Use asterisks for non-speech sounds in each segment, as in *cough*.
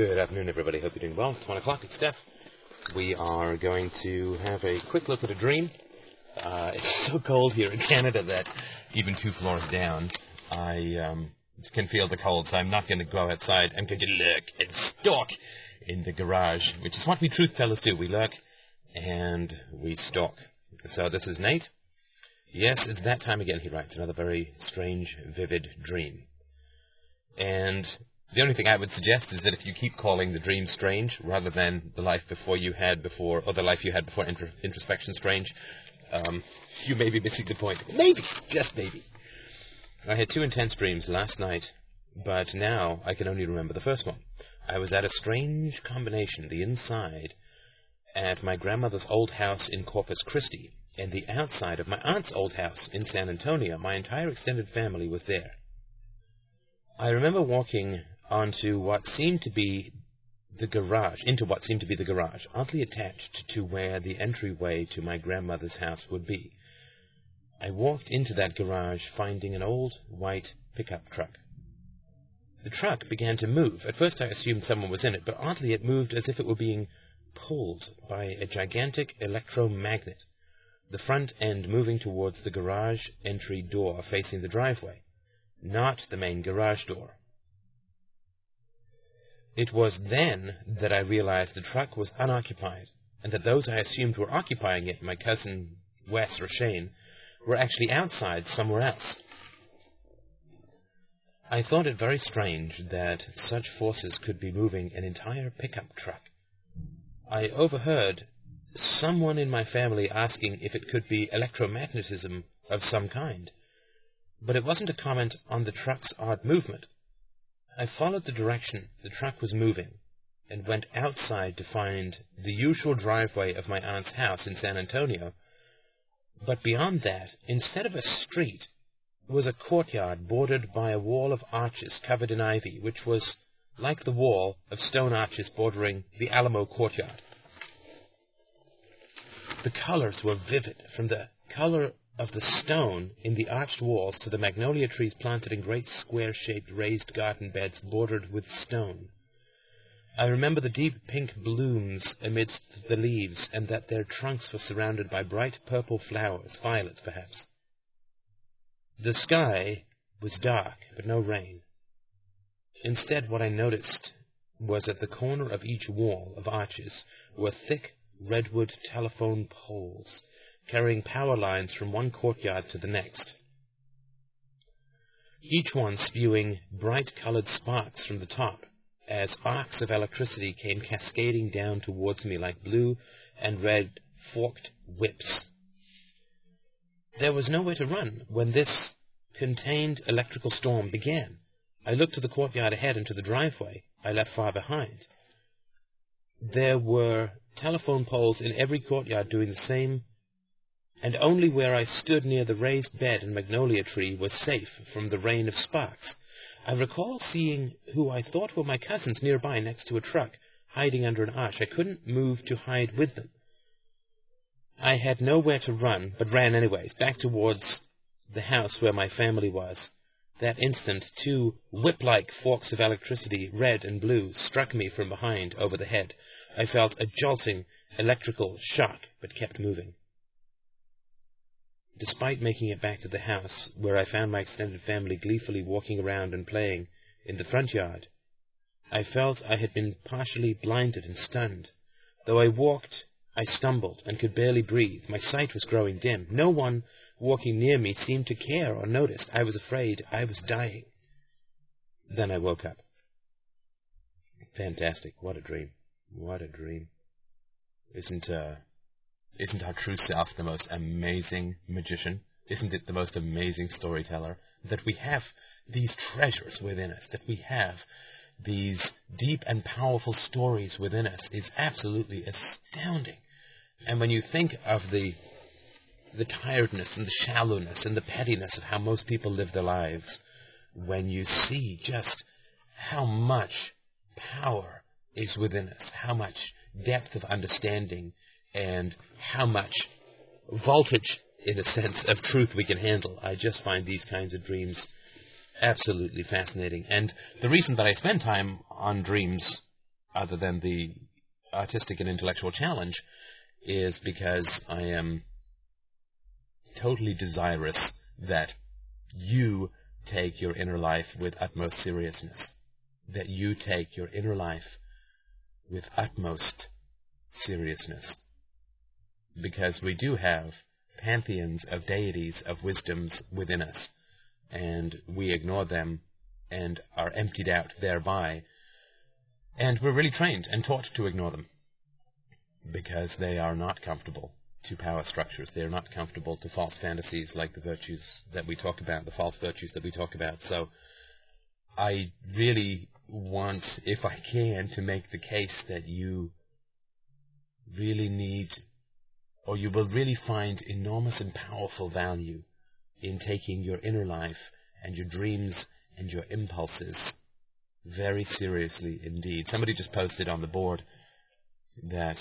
Good afternoon, everybody. Hope you're doing well. It's one o'clock. It's Steph. We are going to have a quick look at a dream. Uh, it's so cold here in Canada that even two floors down, I um, can feel the cold, so I'm not going to go outside. I'm going to lurk and stalk in the garage, which is what we truth tellers do. We lurk and we stalk. So this is Nate. Yes, it's that time again, he writes. Another very strange, vivid dream. And the only thing I would suggest is that if you keep calling the dream strange rather than the life before you had before, or the life you had before intro- introspection strange, um, you may be missing the point. Maybe, just maybe. I had two intense dreams last night, but now I can only remember the first one. I was at a strange combination, the inside, at my grandmother's old house in Corpus Christi, and the outside of my aunt's old house in San Antonio. My entire extended family was there. I remember walking onto what seemed to be the garage, into what seemed to be the garage, oddly attached to where the entryway to my grandmother's house would be. I walked into that garage finding an old white pickup truck. The truck began to move. At first I assumed someone was in it, but oddly it moved as if it were being pulled by a gigantic electromagnet, the front end moving towards the garage entry door facing the driveway, not the main garage door. It was then that I realized the truck was unoccupied, and that those I assumed were occupying it, my cousin Wes or Shane, were actually outside somewhere else. I thought it very strange that such forces could be moving an entire pickup truck. I overheard someone in my family asking if it could be electromagnetism of some kind, but it wasn't a comment on the truck's odd movement. I followed the direction the truck was moving and went outside to find the usual driveway of my aunt's house in San Antonio. But beyond that, instead of a street, was a courtyard bordered by a wall of arches covered in ivy, which was like the wall of stone arches bordering the Alamo courtyard. The colors were vivid, from the color of the stone in the arched walls to the magnolia trees planted in great square-shaped raised garden beds bordered with stone. I remember the deep pink blooms amidst the leaves, and that their trunks were surrounded by bright purple flowers, violets perhaps. The sky was dark, but no rain. Instead, what I noticed was at the corner of each wall of arches were thick redwood telephone poles, carrying power lines from one courtyard to the next. Each one spewing bright colored sparks from the top as arcs of electricity came cascading down towards me like blue and red forked whips. There was nowhere to run when this contained electrical storm began. I looked to the courtyard ahead and to the driveway I left far behind. There were telephone poles in every courtyard doing the same, and only where I stood near the raised bed and magnolia tree was safe from the rain of sparks. I recall seeing who I thought were my cousins nearby next to a truck, hiding under an arch. I couldn't move to hide with them. I had nowhere to run, but ran anyways, back towards the house where my family was. That instant, two whip-like forks of electricity, red and blue, struck me from behind over the head. I felt a jolting electrical shock, but kept moving. Despite making it back to the house, where I found my extended family gleefully walking around and playing in the front yard, I felt I had been partially blinded and stunned. Though I walked, I stumbled and could barely breathe. My sight was growing dim. No one walking near me seemed to care or notice. I was afraid I was dying. Then I woke up. Fantastic. What a dream. What a dream. Isn't, uh, isn't our true self the most amazing magician? Isn't it the most amazing storyteller? That we have these treasures within us, that we have these deep and powerful stories within us is absolutely astounding. And when you think of the the tiredness and the shallowness and the pettiness of how most people live their lives, when you see just how much power is within us, how much depth of understanding, and how much voltage, in a sense, of truth we can handle. I just find these kinds of dreams absolutely fascinating. And the reason that I spend time on dreams other than the artistic and intellectual challenge, is because I am totally desirous that you take your inner life with utmost seriousness. That you take your inner life with utmost seriousness. Because we do have pantheons of deities, of wisdoms within us, and we ignore them and are emptied out thereby. And we're really trained and taught to ignore them because they are not comfortable to power structures. They are not comfortable to false fantasies like the virtues that we talk about, the false virtues that we talk about. So I really want, if I can, to make the case that you really need, or you will really find enormous and powerful value in taking your inner life and your dreams and your impulses very seriously indeed. Somebody just posted on the board that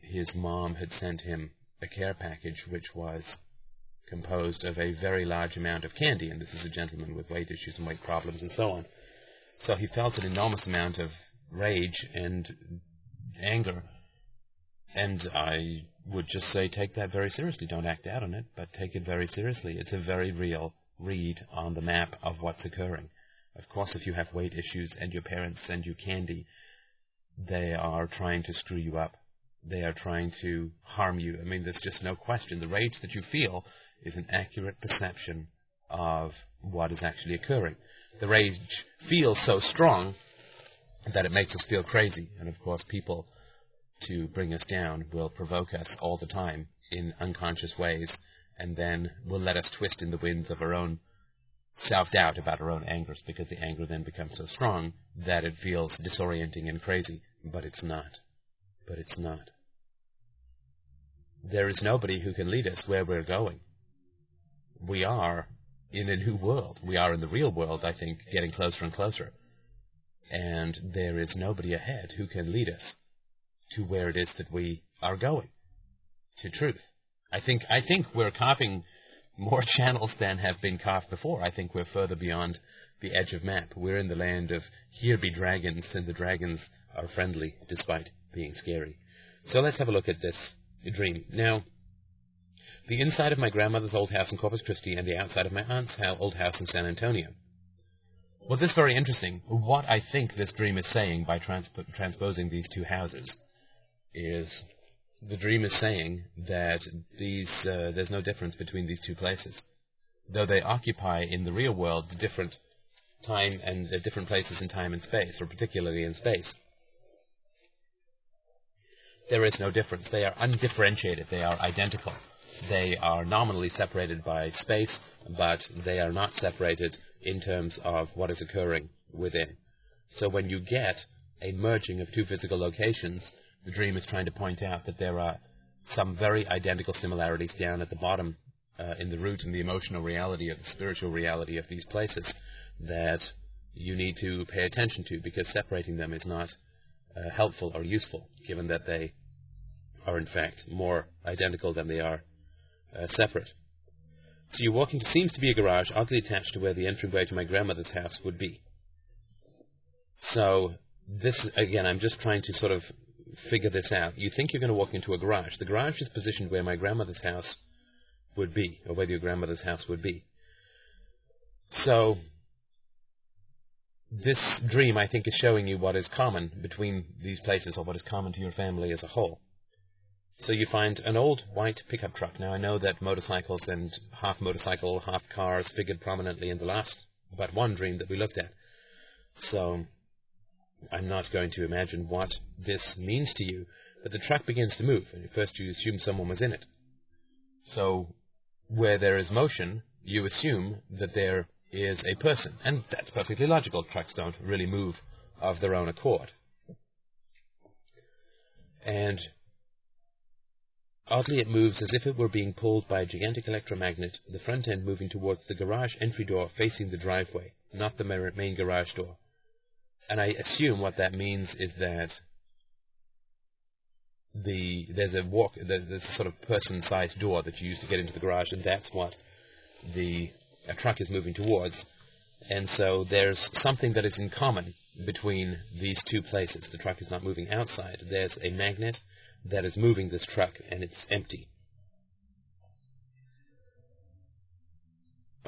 his mom had sent him a care package which was composed of a very large amount of candy, and this is a gentleman with weight issues and weight problems and so on. So he felt an enormous amount of rage and anger, and I would just say take that very seriously. Don't act out on it, but take it very seriously. It's a very real read on the map of what's occurring. Of course, if you have weight issues and your parents send you candy, they are trying to screw you up they are trying to harm you. I mean, there's just no question. The rage that you feel is an accurate perception of what is actually occurring. The rage feels so strong that it makes us feel crazy. And of course, people to bring us down will provoke us all the time in unconscious ways and then will let us twist in the winds of our own self doubt about our own angers because the anger then becomes so strong that it feels disorienting and crazy. But it's not. But it's not there is nobody who can lead us where we're going. We are in a new world. We are in the real world, I think, getting closer and closer. And there is nobody ahead who can lead us to where it is that we are going, to truth. I think I think we're carving more *laughs* channels than have been carved before. I think we're further beyond the edge of map. We're in the land of here be dragons, and the dragons are friendly despite being scary. So let's have a look at this dream. Now, the inside of my grandmother's old house in Corpus Christi and the outside of my aunt's old house in San Antonio. Well, this is very interesting. What I think this dream is saying by transp- transposing these two houses is the dream is saying that these uh, there's no difference between these two places, though they occupy in the real world different time and uh, different places in time and space, or particularly in space there is no difference. They are undifferentiated. They are identical. They are nominally separated by space, but they are not separated in terms of what is occurring within. So when you get a merging of two physical locations, the dream is trying to point out that there are some very identical similarities down at the bottom uh, in the root and the emotional reality of the spiritual reality of these places that you need to pay attention to because separating them is not uh, helpful or useful, given that they are in fact more identical than they are uh, separate. So you walk into seems to be a garage oddly attached to where the entryway to my grandmother's house would be. So this again, I'm just trying to sort of figure this out. You think you're going to walk into a garage. The garage is positioned where my grandmother's house would be, or where your grandmother's house would be. So this dream, I think, is showing you what is common between these places, or what is common to your family as a whole. So you find an old white pickup truck. Now I know that motorcycles and half motorcycle, half cars figured prominently in the last but one dream that we looked at. So I'm not going to imagine what this means to you, but the truck begins to move, and at first you assume someone was in it. So where there is motion, you assume that there is a person. And that's perfectly logical. Trucks don't really move of their own accord. And oddly it moves as if it were being pulled by a gigantic electromagnet, the front end moving towards the garage entry door facing the driveway, not the main garage door. And I assume what that means is that the there's a walk there's a sort of person-sized door that you use to get into the garage, and that's what the a truck is moving towards. And so there's something that is in common between these two places. The truck is not moving outside. There's a magnet that is moving this truck, and it's empty.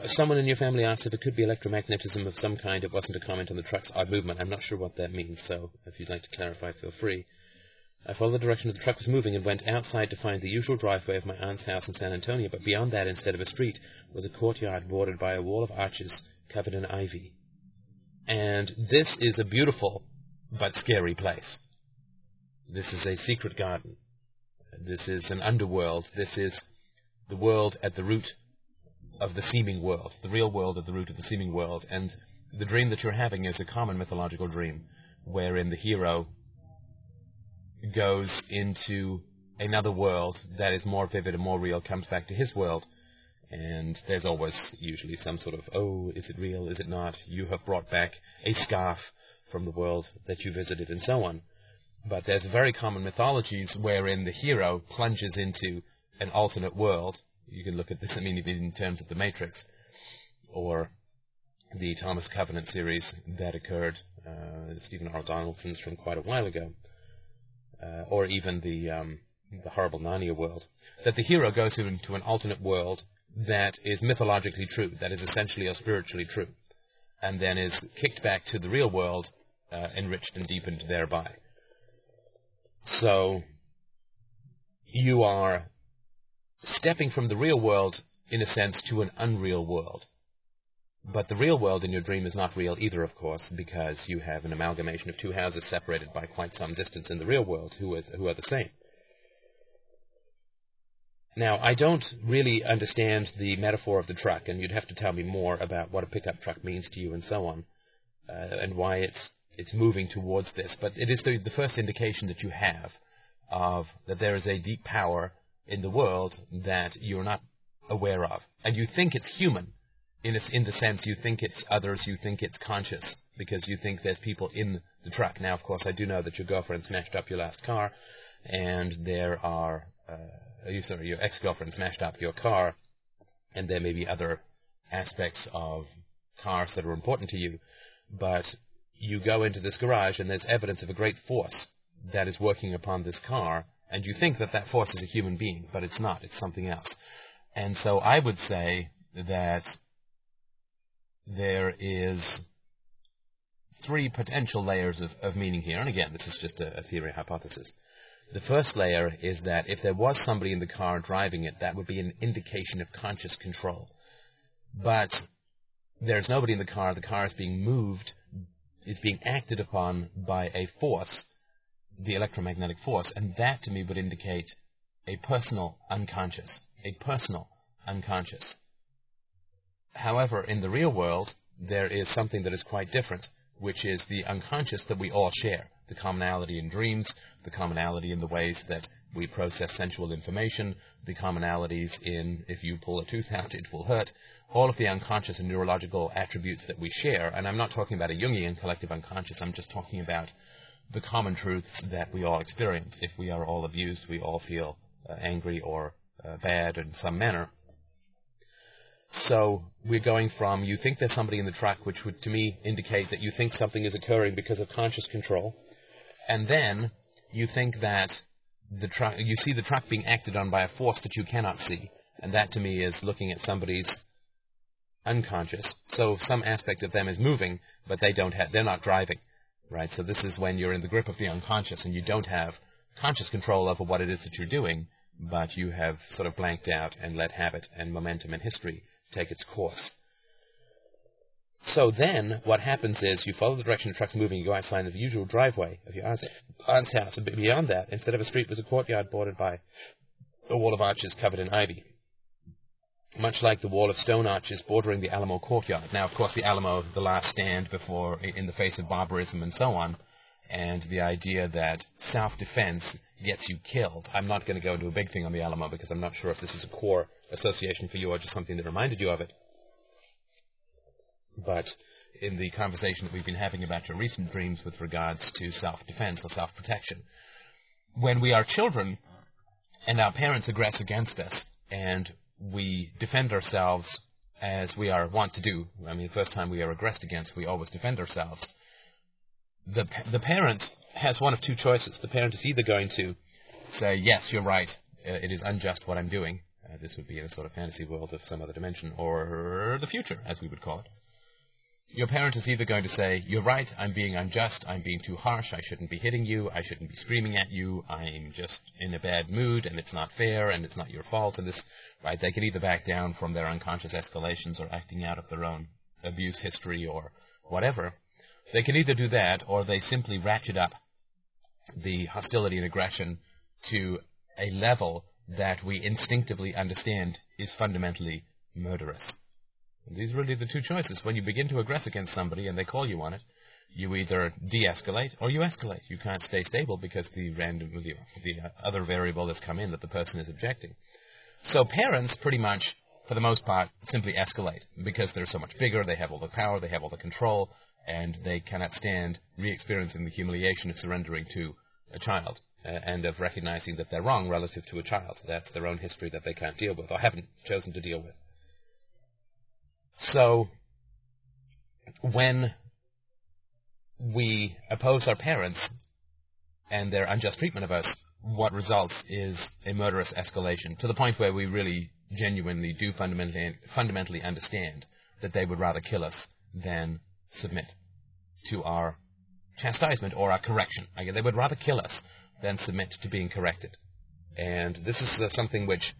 Someone in your family asked if it could be electromagnetism of some kind. It wasn't a comment on the truck's odd movement. I'm not sure what that means, so if you'd like to clarify, feel free. I followed the direction the truck was moving and went outside to find the usual driveway of my aunt's house in San Antonio, but beyond that, instead of a street, was a courtyard bordered by a wall of arches covered in ivy. And this is a beautiful but scary place. This is a secret garden. This is an underworld. This is the world at the root of the seeming world, the real world at the root of the seeming world. And the dream that you're having is a common mythological dream, wherein the hero goes into another world that is more vivid and more real, comes back to his world, and there's always usually some sort of, oh, is it real, is it not? You have brought back a scarf from the world that you visited, and so on. But there's very common mythologies wherein the hero plunges into an alternate world. You can look at this, I mean, even in terms of the Matrix, or the Thomas Covenant series that occurred, uh, Stephen R. Donaldson's from quite a while ago uh, or even the um, the horrible Narnia world, that the hero goes into an alternate world that is mythologically true, that is essentially or spiritually true, and then is kicked back to the real world, uh, enriched and deepened thereby. So you are stepping from the real world, in a sense, to an unreal world. But the real world in your dream is not real either, of course, because you have an amalgamation of two houses separated by quite some distance in the real world who, is, who are the same. Now, I don't really understand the metaphor of the truck, and you'd have to tell me more about what a pickup truck means to you and so on, uh, and why it's it's moving towards this. But it is the, the first indication that you have of that there is a deep power in the world that you're not aware of, and you think it's human, in, a, in the sense you think it's others, you think it's conscious, because you think there's people in the truck. Now, of course, I do know that your girlfriend smashed up your last car, and there are, uh, you, sorry, your ex-girlfriend smashed up your car, and there may be other aspects of cars that are important to you, but you go into this garage and there's evidence of a great force that is working upon this car, and you think that that force is a human being, but it's not. It's something else. And so I would say that there is three potential layers of, of meaning here. And again, this is just a, a theory hypothesis. The first layer is that if there was somebody in the car driving it, that would be an indication of conscious control. But there's nobody in the car, the car is being moved, is being acted upon by a force, the electromagnetic force, and that to me would indicate a personal unconscious. A personal unconscious. However, in the real world, there is something that is quite different, which is the unconscious that we all share. The commonality in dreams, the commonality in the ways that we process sensual information, the commonalities in if you pull a tooth out, it will hurt, all of the unconscious and neurological attributes that we share. And I'm not talking about a Jungian collective unconscious, I'm just talking about the common truths that we all experience. If we are all abused, we all feel uh, angry or uh, bad in some manner. So we're going from you think there's somebody in the truck, which would to me indicate that you think something is occurring because of conscious control, and then you think that the truck, you see the truck being acted on by a force that you cannot see, and that to me is looking at somebody's unconscious. So some aspect of them is moving, but they don't have, they're not driving, right? So this is when you're in the grip of the unconscious and you don't have conscious control over what it is that you're doing, but you have sort of blanked out and let habit and momentum and history take its course. So then, what happens is you follow the direction the truck's moving, you go outside the usual driveway of your aunt's, aunt's house. And beyond that, instead of a street, was a courtyard bordered by a wall of arches covered in ivy. Much like the wall of stone arches bordering the Alamo courtyard. Now, of course, the Alamo, the last stand before, in the face of barbarism and so on, and the idea that self-defense gets you killed. I'm not going to go into a big thing on the Alamo because I'm not sure if this is a core association for you or just something that reminded you of it. But in the conversation that we've been having about your recent dreams with regards to self-defense or self-protection, when we are children and our parents aggress against us and we defend ourselves as we are wont to do, I mean, the first time we are aggressed against, we always defend ourselves the the parent has one of two choices. The parent is either going to say, "Yes, you're right. Uh, it is unjust what I'm doing." Uh, this would be in a sort of fantasy world of some other dimension, or the future, as we would call it. Your parent is either going to say, You're right, I'm being unjust, I'm being too harsh, I shouldn't be hitting you, I shouldn't be screaming at you, I'm just in a bad mood, and it's not fair, and it's not your fault, and this, right? They can either back down from their unconscious escalations or acting out of their own abuse history or whatever. They can either do that, or they simply ratchet up the hostility and aggression to a level that we instinctively understand is fundamentally murderous. These are really the two choices. When you begin to aggress against somebody and they call you on it, you either de-escalate or you escalate. You can't stay stable because the random the, the other variable has come in that the person is objecting. So parents pretty much, for the most part, simply escalate because they're so much bigger, they have all the power, they have all the control, and they cannot stand re-experiencing the humiliation of surrendering to a child uh, and of recognizing that they're wrong relative to a child. That's their own history that they can't deal with or haven't chosen to deal with. So, when we oppose our parents and their unjust treatment of us, what results is a murderous escalation to the point where we really genuinely do fundamentally fundamentally understand that they would rather kill us than submit to our chastisement or our correction. They would rather kill us than submit to being corrected. And this is uh, something which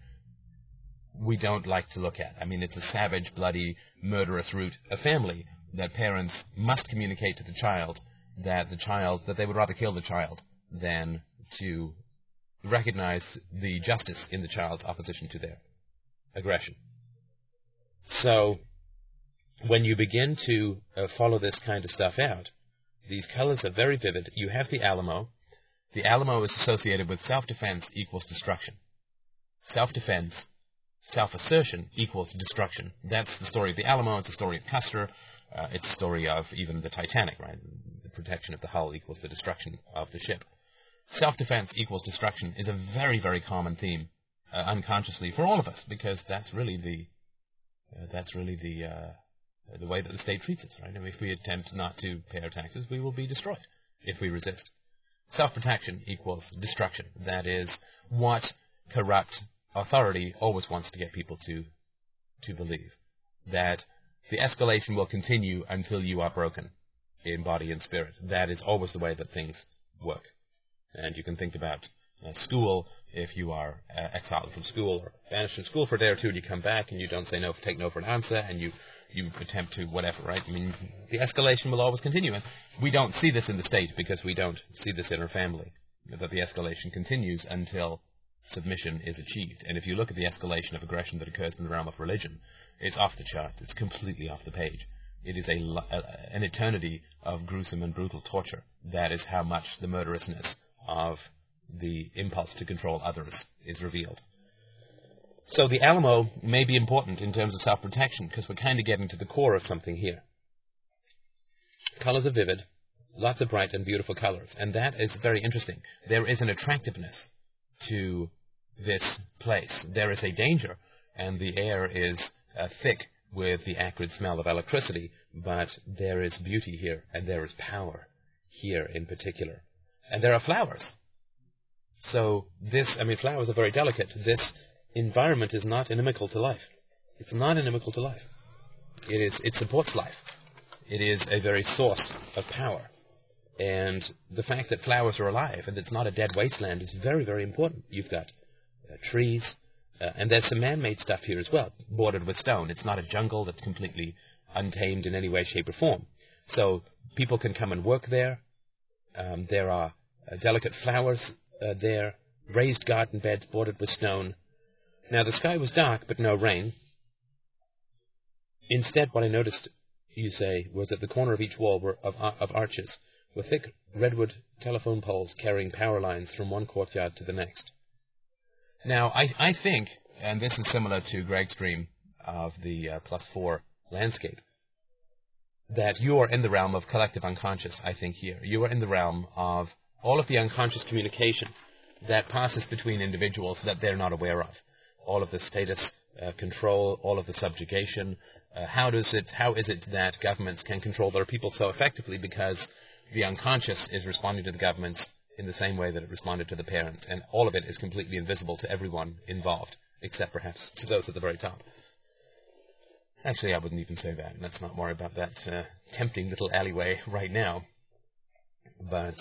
we don't like to look at. I mean, it's a savage, bloody, murderous route. A family that parents must communicate to the child that the child that they would rather kill the child than to recognize the justice in the child's opposition to their aggression. So, when you begin to uh, follow this kind of stuff out, these colors are very vivid. You have the Alamo. The Alamo is associated with self-defense equals destruction. Self-defense, self-assertion equals destruction. That's the story of the Alamo. It's the story of Custer. Uh, it's the story of even the Titanic, right? The protection of the hull equals the destruction of the ship. Self-defense equals destruction is a very, very common theme uh, unconsciously for all of us because that's really the uh, that's really the uh, the way that the state treats us, right? I mean, if we attempt not to pay our taxes, we will be destroyed if we resist. Self-protection equals destruction. That is what corrupt authority always wants to get people to to believe that the escalation will continue until you are broken in body and spirit. That is always the way that things work. And you can think about uh, school, if you are uh, exiled from school or banished from school for a day or two and you come back and you don't say no, take no for an answer and you, you attempt to whatever, right? I mean, the escalation will always continue. And we don't see this in the state because we don't see this in our family, that the escalation continues until submission is achieved. And if you look at the escalation of aggression that occurs in the realm of religion, it's off the charts. It's completely off the page. It is a, a, uh, an eternity of gruesome and brutal torture. That is how much the murderousness of the impulse to control others is revealed. So the Alamo may be important in terms of self-protection because we're kind of getting to the core of something here. Colors are vivid, lots of bright and beautiful colors, and that is very interesting. There is an attractiveness to this place. There is a danger, and the air is uh, thick with the acrid smell of electricity, but there is beauty here, and there is power here in particular. And there are flowers. So this, I mean, flowers are very delicate. This environment is not inimical to life. It's not inimical to life. It is. It supports life. It is a very source of power. And the fact that flowers are alive and it's not a dead wasteland is very, very important. You've got trees, uh, and there's some man-made stuff here as well, bordered with stone. It's not a jungle that's completely untamed in any way, shape, or form. So people can come and work there. Um, there are uh, delicate flowers uh, there, raised garden beds bordered with stone. Now the sky was dark, but no rain. Instead, what I noticed, you say, was at the corner of each wall were of, of arches, were thick redwood telephone poles carrying power lines from one courtyard to the next. Now, I, I think, and this is similar to Greg's dream of the uh, plus four landscape, that you are in the realm of collective unconscious, I think, here. You are in the realm of all of the unconscious communication that passes between individuals that they're not aware of. All of the status uh, control, all of the subjugation. Uh, how does it? How is it that governments can control their people so effectively? Because the unconscious is responding to the governments in the same way that it responded to the parents, and all of it is completely invisible to everyone involved, except perhaps to those at the very top. Actually, I wouldn't even say that. Let's not worry about that uh, tempting little alleyway right now. But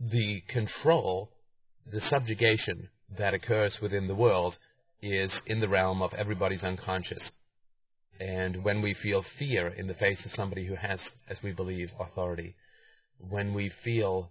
the control, the subjugation that occurs within the world is in the realm of everybody's unconscious. And when we feel fear in the face of somebody who has, as we believe, authority, when we feel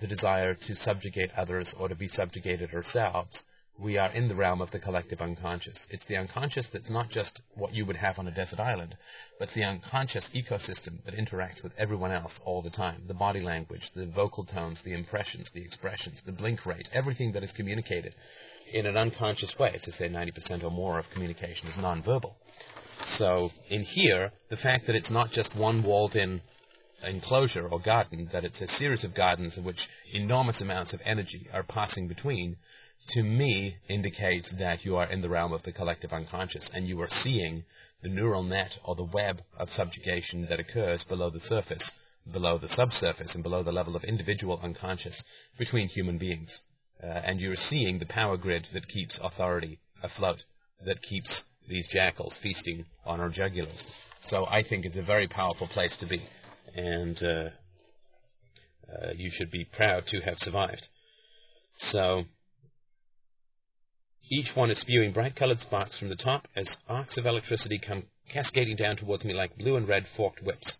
the desire to subjugate others or to be subjugated ourselves, we are in the realm of the collective unconscious. It's the unconscious that's not just what you would have on a desert island, but it's the unconscious ecosystem that interacts with everyone else all the time. The body language, the vocal tones, the impressions, the expressions, the blink rate, everything that is communicated in an unconscious way. To say 90% or more of communication is nonverbal. So in here, the fact that it's not just one walled-in enclosure or garden, that it's a series of gardens in which enormous amounts of energy are passing between, to me indicates that you are in the realm of the collective unconscious and you are seeing the neural net or the web of subjugation that occurs below the surface, below the subsurface, and below the level of individual unconscious between human beings. Uh, and you're seeing the power grid that keeps authority afloat, that keeps these jackals feasting on our jugulars. So I think it's a very powerful place to be, and uh, uh, you should be proud to have survived. So each one is spewing bright colored sparks from the top as arcs of electricity come cascading down towards me like blue and red forked whips.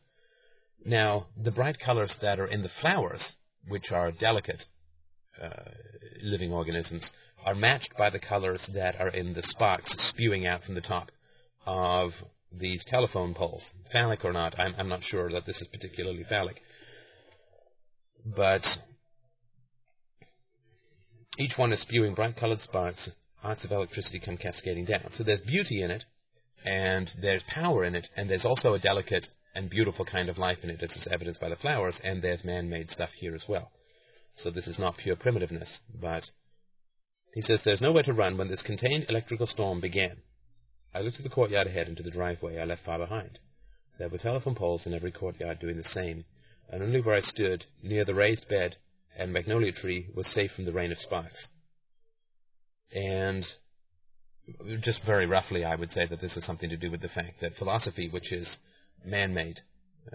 Now, the bright colors that are in the flowers, which are delicate uh, living organisms, are matched by the colors that are in the sparks spewing out from the top of these telephone poles. Phallic or not, I'm, I'm not sure that this is particularly phallic. But each one is spewing bright colored sparks arcs of electricity come cascading down. So there's beauty in it, and there's power in it, and there's also a delicate and beautiful kind of life in it, as is evidenced by the flowers, and there's man-made stuff here as well. So this is not pure primitiveness, but he says there's nowhere to run when this contained electrical storm began. I looked at the courtyard ahead and to the driveway I left far behind. There were telephone poles in every courtyard doing the same, and only where I stood, near the raised bed and magnolia tree, was safe from the rain of sparks. And just very roughly, I would say that this has something to do with the fact that philosophy, which is man-made,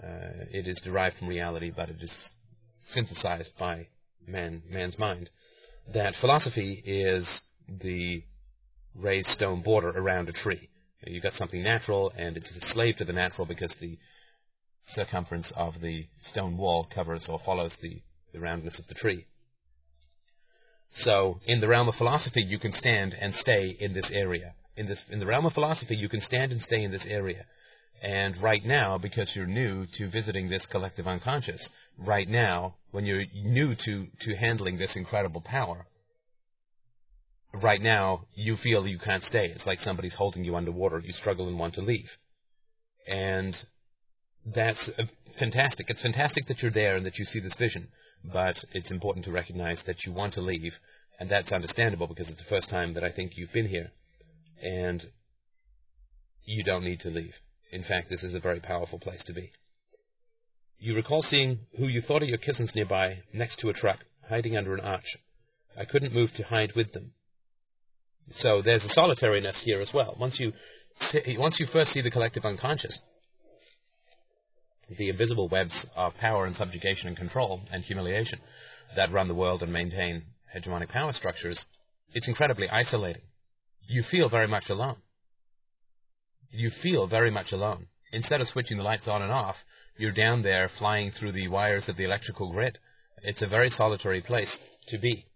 uh, it is derived from reality, but it is synthesized by man, man's mind. That philosophy is the raised stone border around a tree. You've got something natural, and it's a slave to the natural because the circumference of the stone wall covers or follows the, the roundness of the tree. So, in the realm of philosophy, you can stand and stay in this area. In this, in the realm of philosophy, you can stand and stay in this area. And right now, because you're new to visiting this collective unconscious, right now, when you're new to, to handling this incredible power, right now, you feel you can't stay. It's like somebody's holding you underwater. You struggle and want to leave. And that's uh, fantastic. It's fantastic that you're there and that you see this vision but it's important to recognize that you want to leave, and that's understandable because it's the first time that I think you've been here, and you don't need to leave. In fact, this is a very powerful place to be. You recall seeing who you thought of your cousins nearby, next to a truck, hiding under an arch. I couldn't move to hide with them. So there's a solitariness here as well. Once you, once you first see the collective unconscious, the invisible webs of power and subjugation and control and humiliation that run the world and maintain hegemonic power structures, it's incredibly isolating. You feel very much alone. You feel very much alone. Instead of switching the lights on and off, you're down there flying through the wires of the electrical grid. It's a very solitary place to be.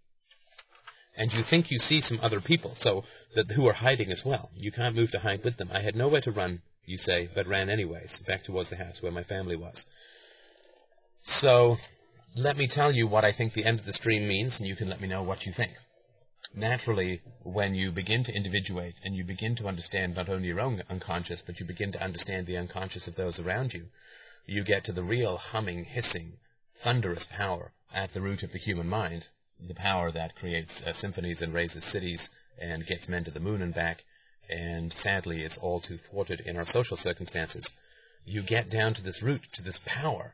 And you think you see some other people, so that who are hiding as well. You can't move to hide with them. I had nowhere to run you say, but ran anyways, back towards the house where my family was. So, let me tell you what I think the end of the stream means, and you can let me know what you think. Naturally, when you begin to individuate and you begin to understand not only your own unconscious, but you begin to understand the unconscious of those around you, you get to the real humming, hissing, thunderous power at the root of the human mind, the power that creates uh, symphonies and raises cities and gets men to the moon and back, and sadly is all too thwarted in our social circumstances. you get down to this root, to this power,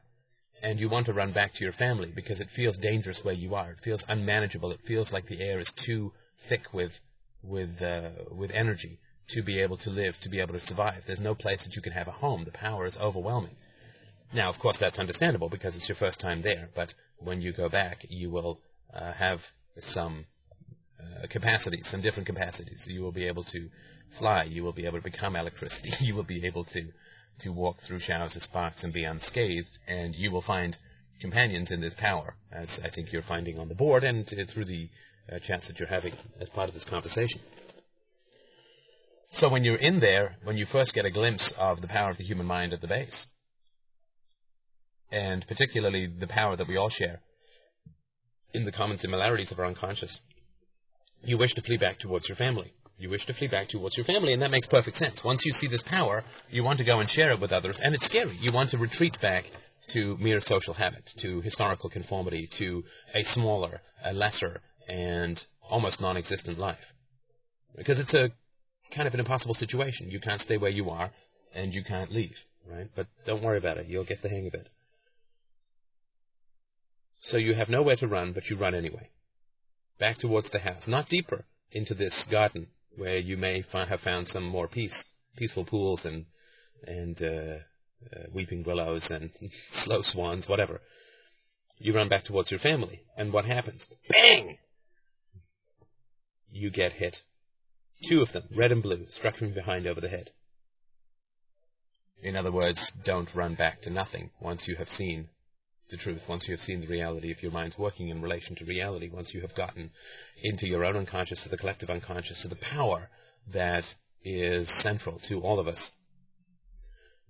and you want to run back to your family because it feels dangerous where you are. It feels unmanageable. It feels like the air is too thick with with uh, with energy to be able to live, to be able to survive. There's no place that you can have a home. The power is overwhelming. Now, of course, that's understandable because it's your first time there. But when you go back, you will uh, have some uh, capacities, some different capacities. You will be able to fly. You will be able to become electricity. *laughs* you will be able to to walk through showers of sparks and be unscathed. And you will find companions in this power, as I think you're finding on the board and uh, through the uh, chats that you're having as part of this conversation. So when you're in there, when you first get a glimpse of the power of the human mind at the base, and particularly the power that we all share in the common similarities of our unconscious, you wish to flee back towards your family. You wish to flee back towards your family, and that makes perfect sense. Once you see this power, you want to go and share it with others, and it's scary. You want to retreat back to mere social habit, to historical conformity, to a smaller, a lesser, and almost non existent life. Because it's a kind of an impossible situation. You can't stay where you are, and you can't leave, right? But don't worry about it. You'll get the hang of it. So you have nowhere to run, but you run anyway. Back towards the house, not deeper into this garden where you may have found some more peace, peaceful pools and and uh, uh, weeping willows and *laughs* slow swans, whatever. You run back towards your family, and what happens? Bang! You get hit Two of them, red and blue, struck from behind over the head. In other words, don't run back to nothing once you have seen the truth, once you have seen the reality of your mind's working in relation to reality, once you have gotten into your own unconscious, to the collective unconscious, to the power that is central to all of us.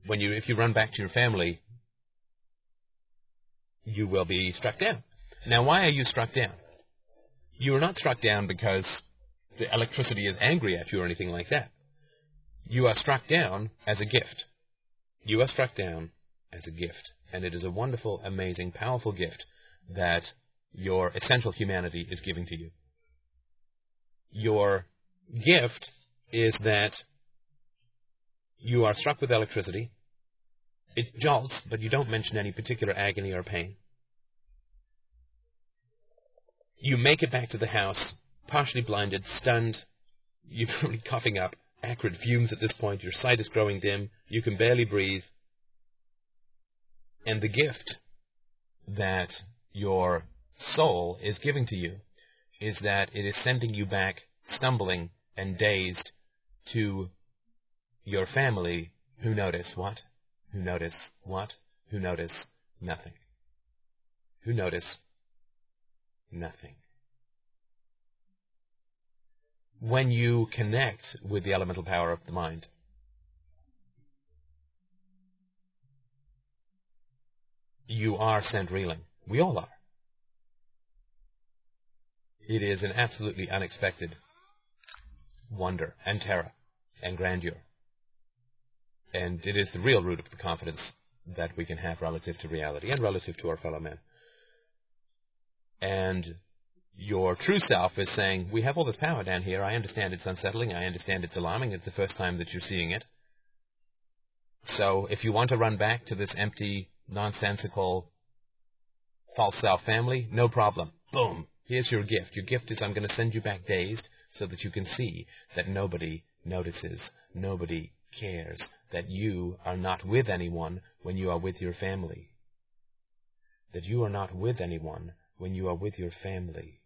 When you, if you run back to your family, you will be struck down. Now, why are you struck down? You are not struck down because the electricity is angry at you or anything like that. You are struck down as a gift. You are struck down as a gift. And it is a wonderful, amazing, powerful gift that your essential humanity is giving to you. Your gift is that you are struck with electricity. It jolts, but you don't mention any particular agony or pain. You make it back to the house partially blinded, stunned. You're *laughs* probably coughing up acrid fumes at this point. Your sight is growing dim. You can barely breathe. And the gift that your soul is giving to you is that it is sending you back stumbling and dazed to your family who notice what? Who notice what? Who notice nothing. Who notice nothing when you connect with the elemental power of the mind. You are sent reeling. We all are. It is an absolutely unexpected wonder and terror and grandeur. And it is the real root of the confidence that we can have relative to reality and relative to our fellow men. And your true self is saying, We have all this power down here. I understand it's unsettling. I understand it's alarming. It's the first time that you're seeing it. So if you want to run back to this empty, nonsensical, false self family, no problem. Boom. Here's your gift. Your gift is I'm going to send you back dazed so that you can see that nobody notices, nobody cares, that you are not with anyone when you are with your family. That you are not with anyone when you are with your family.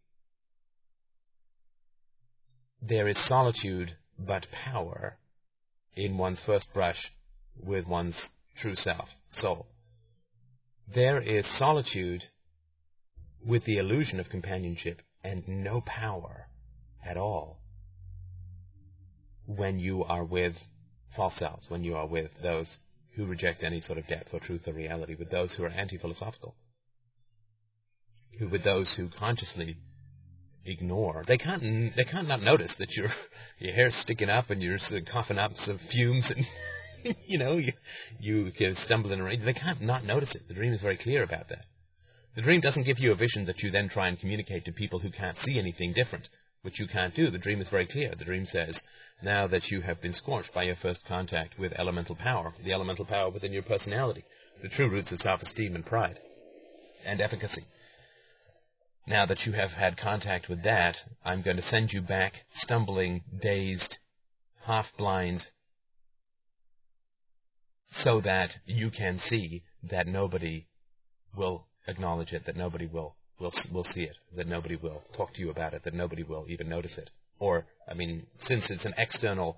There is solitude but power in one's first brush with one's true self, soul. There is solitude with the illusion of companionship and no power at all when you are with false selves, when you are with those who reject any sort of depth or truth or reality, with those who are anti philosophical, who with those who consciously ignore. They can't. They can't not notice that your *laughs* your hair's sticking up and you're coughing up some fumes and *laughs* *laughs* you know you you get stumbling around. They can't not notice it. The dream is very clear about that. The dream doesn't give you a vision that you then try and communicate to people who can't see anything different which you can't do. The dream is very clear. The dream says, now that you have been scorched by your first contact with elemental power, the elemental power within your personality, the true roots of self-esteem and pride and efficacy. Now that you have had contact with that, I'm going to send you back stumbling, dazed, half blind, so that you can see that nobody will acknowledge it, that nobody will will will see it, that nobody will talk to you about it, that nobody will even notice it. Or, I mean, since it's an external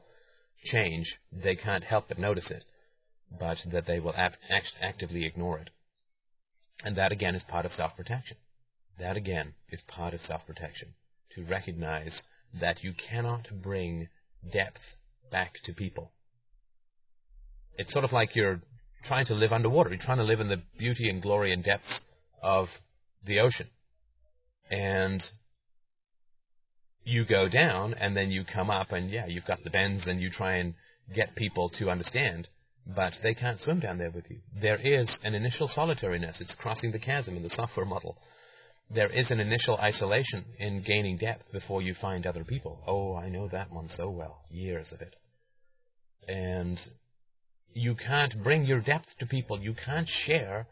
change, they can't help but notice it, but that they will act, act, actively ignore it. And that again is part of self-protection. That again is part of self-protection. To recognize that you cannot bring depth back to people. It's sort of like you're trying to live underwater. You're trying to live in the beauty and glory and depths of the ocean. And you go down and then you come up and yeah, you've got the bends and you try and get people to understand, but they can't swim down there with you. There is an initial solitariness. It's crossing the chasm in the software model. There is an initial isolation in gaining depth before you find other people. Oh, I know that one so well. Years of it. And you can't bring your depth to people. You can't share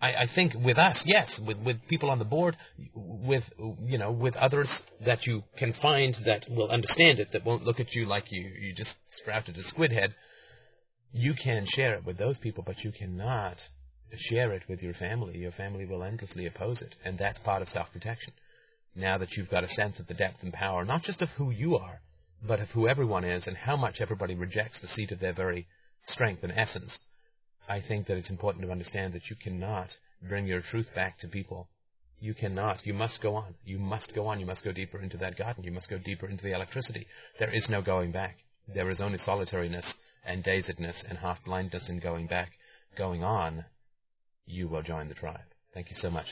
I, I think with us, yes, with, with people on the board, with you know, with others that you can find that will understand it, that won't look at you like you you just sprouted a squid head. You can share it with those people, but you cannot share it with your family. Your family will endlessly oppose it, and that's part of self-protection. Now that you've got a sense of the depth and power, not just of who you are, but of who everyone is, and how much everybody rejects the seat of their very strength and essence I think that it's important to understand that you cannot bring your truth back to people. You cannot. You must go on. You must go on. You must go deeper into that garden. You must go deeper into the electricity. There is no going back. There is only solitariness and dazedness and half blindness in going back. Going on, you will join the tribe. Thank you so much.